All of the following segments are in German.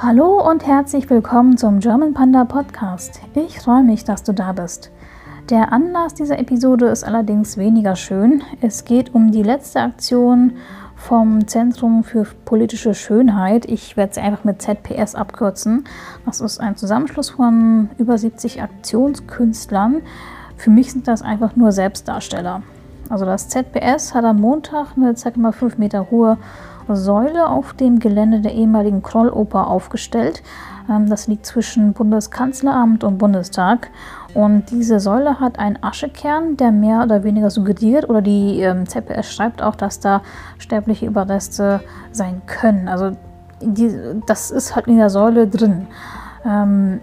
Hallo und herzlich willkommen zum German Panda Podcast. Ich freue mich, dass du da bist. Der Anlass dieser Episode ist allerdings weniger schön. Es geht um die letzte Aktion vom Zentrum für politische Schönheit. Ich werde sie einfach mit ZPS abkürzen. Das ist ein Zusammenschluss von über 70 Aktionskünstlern. Für mich sind das einfach nur Selbstdarsteller. Also das ZPS hat am Montag eine ca. 5 Meter hohe Säule auf dem Gelände der ehemaligen Krolloper aufgestellt. Ähm, das liegt zwischen Bundeskanzleramt und Bundestag. Und diese Säule hat einen Aschekern, der mehr oder weniger suggeriert, oder die ähm, ZPS schreibt auch, dass da sterbliche Überreste sein können. Also die, das ist halt in der Säule drin. Ähm,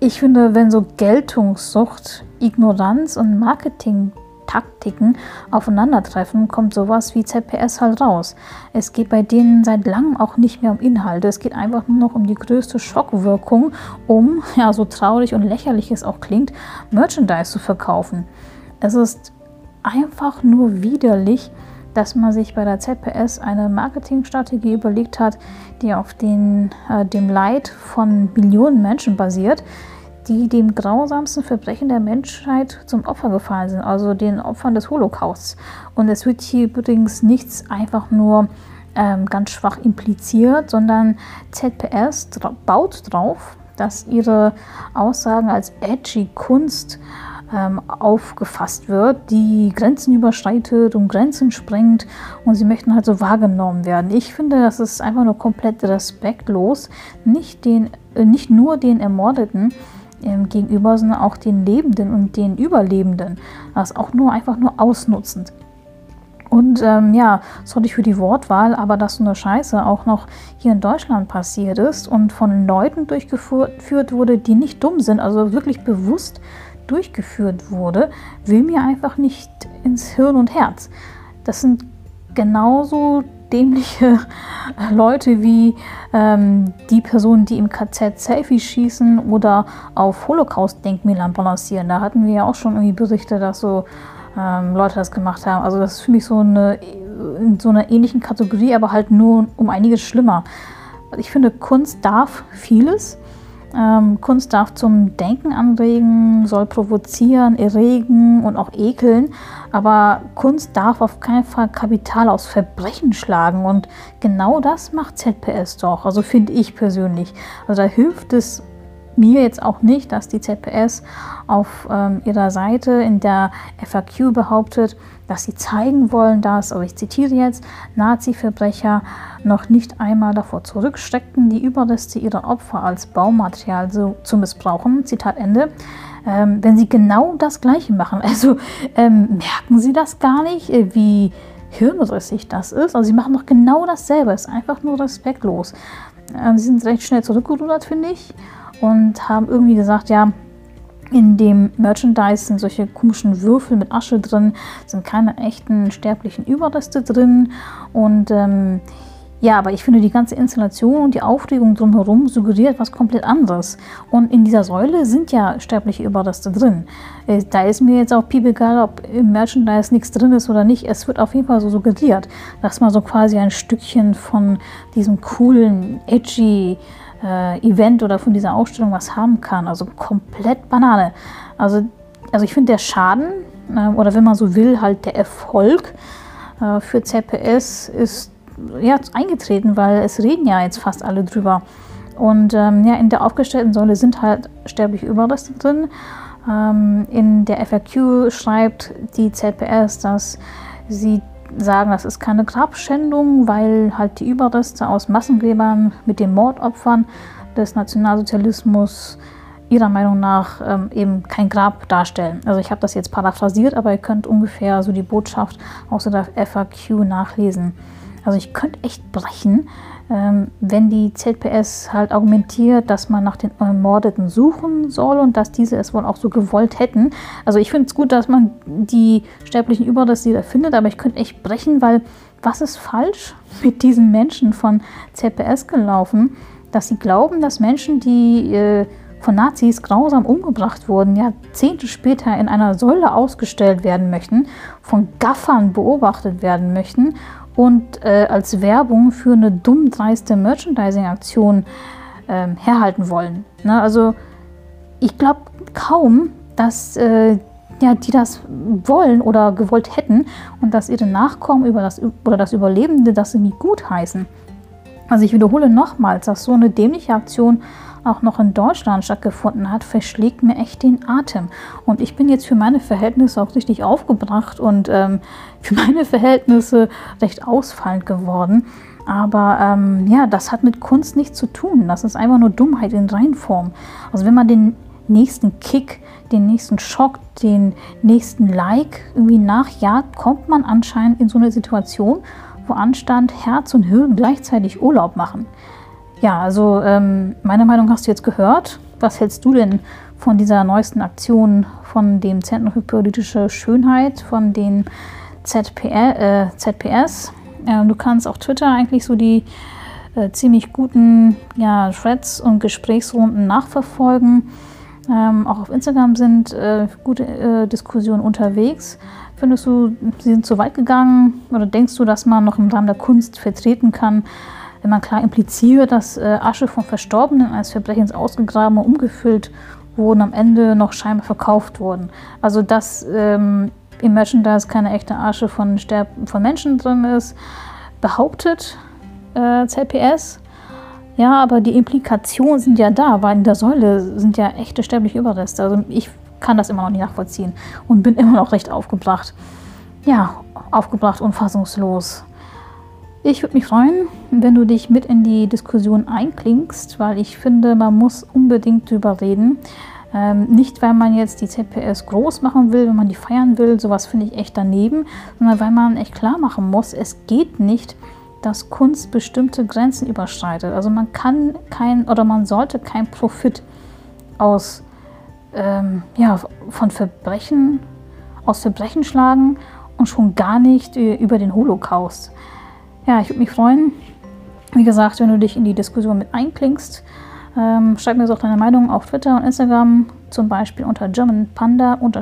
ich finde, wenn so Geltungssucht, Ignoranz und Marketing Taktiken aufeinandertreffen, kommt sowas wie ZPS halt raus. Es geht bei denen seit langem auch nicht mehr um Inhalte. Es geht einfach nur noch um die größte Schockwirkung, um, ja, so traurig und lächerlich es auch klingt, Merchandise zu verkaufen. Es ist einfach nur widerlich, dass man sich bei der ZPS eine Marketingstrategie überlegt hat, die auf den, äh, dem Leid von Millionen Menschen basiert, die dem grausamsten Verbrechen der Menschheit zum Opfer gefallen sind, also den Opfern des Holocausts. Und es wird hier übrigens nichts einfach nur ähm, ganz schwach impliziert, sondern ZPS baut drauf, dass ihre Aussagen als edgy Kunst ähm, aufgefasst wird, die Grenzen überschreitet und Grenzen sprengt und sie möchten halt so wahrgenommen werden. Ich finde, das ist einfach nur komplett respektlos, nicht, den, äh, nicht nur den Ermordeten, ähm, gegenüber, sondern auch den Lebenden und den Überlebenden. Das ist auch nur einfach nur ausnutzend. Und ähm, ja, sorry für die Wortwahl, aber dass so eine Scheiße auch noch hier in Deutschland passiert ist und von Leuten durchgeführt wurde, die nicht dumm sind, also wirklich bewusst durchgeführt wurde, will mir einfach nicht ins Hirn und Herz. Das sind genauso dämliche Leute wie ähm, die Personen, die im KZ Selfies schießen oder auf Holocaust-Denkmälern balancieren. Da hatten wir ja auch schon irgendwie Berichte, dass so ähm, Leute das gemacht haben. Also das ist für mich so eine in so einer ähnlichen Kategorie, aber halt nur um einiges schlimmer. Ich finde, Kunst darf vieles. Ähm, Kunst darf zum Denken anregen, soll provozieren, erregen und auch ekeln. Aber Kunst darf auf keinen Fall Kapital aus Verbrechen schlagen. Und genau das macht ZPS doch. Also finde ich persönlich. Also da hilft es mir jetzt auch nicht, dass die ZPS auf ähm, ihrer Seite in der FAQ behauptet, dass sie zeigen wollen, dass, also ich zitiere jetzt, Nazi-Verbrecher noch nicht einmal davor zurücksteckten, die Überreste ihrer Opfer als Baumaterial so, zu missbrauchen. Zitat Ende. Ähm, wenn sie genau das Gleiche machen, also ähm, merken sie das gar nicht, äh, wie hirnrissig das ist. Also sie machen doch genau dasselbe, ist einfach nur respektlos. Ähm, sie sind recht schnell zurückgerudert, finde ich und haben irgendwie gesagt, ja, in dem Merchandise sind solche komischen Würfel mit Asche drin, sind keine echten sterblichen Überreste drin. Und ähm, ja, aber ich finde, die ganze Installation und die Aufregung drumherum suggeriert was komplett anderes. Und in dieser Säule sind ja sterbliche Überreste drin. Äh, da ist mir jetzt auch piep egal, ob im Merchandise nichts drin ist oder nicht. Es wird auf jeden Fall so suggeriert, dass man so quasi ein Stückchen von diesem coolen, edgy, äh, Event oder von dieser Ausstellung was haben kann. Also komplett Banane. Also, also ich finde der Schaden äh, oder wenn man so will, halt der Erfolg äh, für ZPS ist ja, eingetreten, weil es reden ja jetzt fast alle drüber. Und ähm, ja, in der aufgestellten Säule sind halt sterbliche Überreste drin. Ähm, in der FAQ schreibt die ZPS, dass sie sagen, das ist keine Grabschändung, weil halt die Überreste aus Massengräbern mit den Mordopfern des Nationalsozialismus ihrer Meinung nach ähm, eben kein Grab darstellen. Also ich habe das jetzt paraphrasiert, aber ihr könnt ungefähr so die Botschaft aus der FAQ nachlesen. Also ich könnte echt brechen, wenn die ZPS halt argumentiert, dass man nach den Ermordeten suchen soll und dass diese es wohl auch so gewollt hätten. Also ich finde es gut, dass man die sterblichen Überreste findet, aber ich könnte echt brechen, weil was ist falsch mit diesen Menschen von ZPS gelaufen, dass sie glauben, dass Menschen, die äh, von Nazis grausam umgebracht wurden, Jahrzehnte später in einer Säule ausgestellt werden möchten, von Gaffern beobachtet werden möchten und äh, als Werbung für eine dumm dreiste Merchandising-Aktion ähm, herhalten wollen. Ne? Also ich glaube kaum, dass äh, ja, die das wollen oder gewollt hätten und dass ihre Nachkommen über das, oder das Überlebende das irgendwie gut heißen. Also ich wiederhole nochmals, dass so eine dämliche Aktion auch noch in Deutschland stattgefunden hat, verschlägt mir echt den Atem. Und ich bin jetzt für meine Verhältnisse auch richtig aufgebracht und ähm, für meine Verhältnisse recht ausfallend geworden. Aber ähm, ja, das hat mit Kunst nichts zu tun. Das ist einfach nur Dummheit in Reinform. Also wenn man den nächsten Kick, den nächsten Schock, den nächsten Like irgendwie nachjagt, kommt man anscheinend in so eine Situation, wo Anstand, Herz und Hirn gleichzeitig Urlaub machen. Ja, also ähm, meine Meinung hast du jetzt gehört. Was hältst du denn von dieser neuesten Aktion von dem Zentrum für politische Schönheit, von den ZPR, äh, ZPS? Äh, du kannst auf Twitter eigentlich so die äh, ziemlich guten ja, Threads und Gesprächsrunden nachverfolgen. Ähm, auch auf Instagram sind äh, gute äh, Diskussionen unterwegs. Findest du, sie sind zu weit gegangen oder denkst du, dass man noch im Rahmen der Kunst vertreten kann, wenn man klar impliziert, dass äh, Asche von Verstorbenen als Verbrechens ausgegraben und umgefüllt wurden, am Ende noch scheinbar verkauft wurden. Also dass ähm, im Merchandise keine echte Asche von, Sterb von Menschen drin ist, behauptet äh, ZPS. Ja, aber die Implikationen sind ja da, weil in der Säule sind ja echte sterbliche Überreste. Also ich kann das immer noch nicht nachvollziehen und bin immer noch recht aufgebracht. Ja, aufgebracht und fassungslos. Ich würde mich freuen, wenn du dich mit in die Diskussion einklingst, weil ich finde, man muss unbedingt drüber reden. Ähm, nicht, weil man jetzt die ZPS groß machen will, wenn man die feiern will, sowas finde ich echt daneben, sondern weil man echt klar machen muss, es geht nicht, dass Kunst bestimmte Grenzen überschreitet. Also man kann kein oder man sollte kein Profit aus ähm, ja, von Verbrechen, aus Verbrechen schlagen und schon gar nicht über den Holocaust ja, ich würde mich freuen, wie gesagt, wenn du dich in die Diskussion mit einklingst. Ähm, schreib mir so auch deine Meinung auf Twitter und Instagram, zum Beispiel unter germanpanda-pod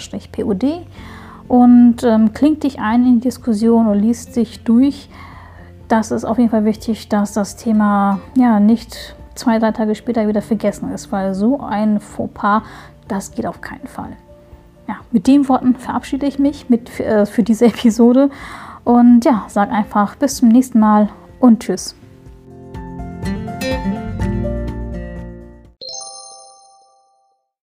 und ähm, klingt dich ein in die Diskussion und liest dich durch. Das ist auf jeden Fall wichtig, dass das Thema ja nicht zwei, drei Tage später wieder vergessen ist, weil so ein Fauxpas, das geht auf keinen Fall. Ja, mit den Worten verabschiede ich mich mit, äh, für diese Episode und ja, sag einfach bis zum nächsten Mal und tschüss.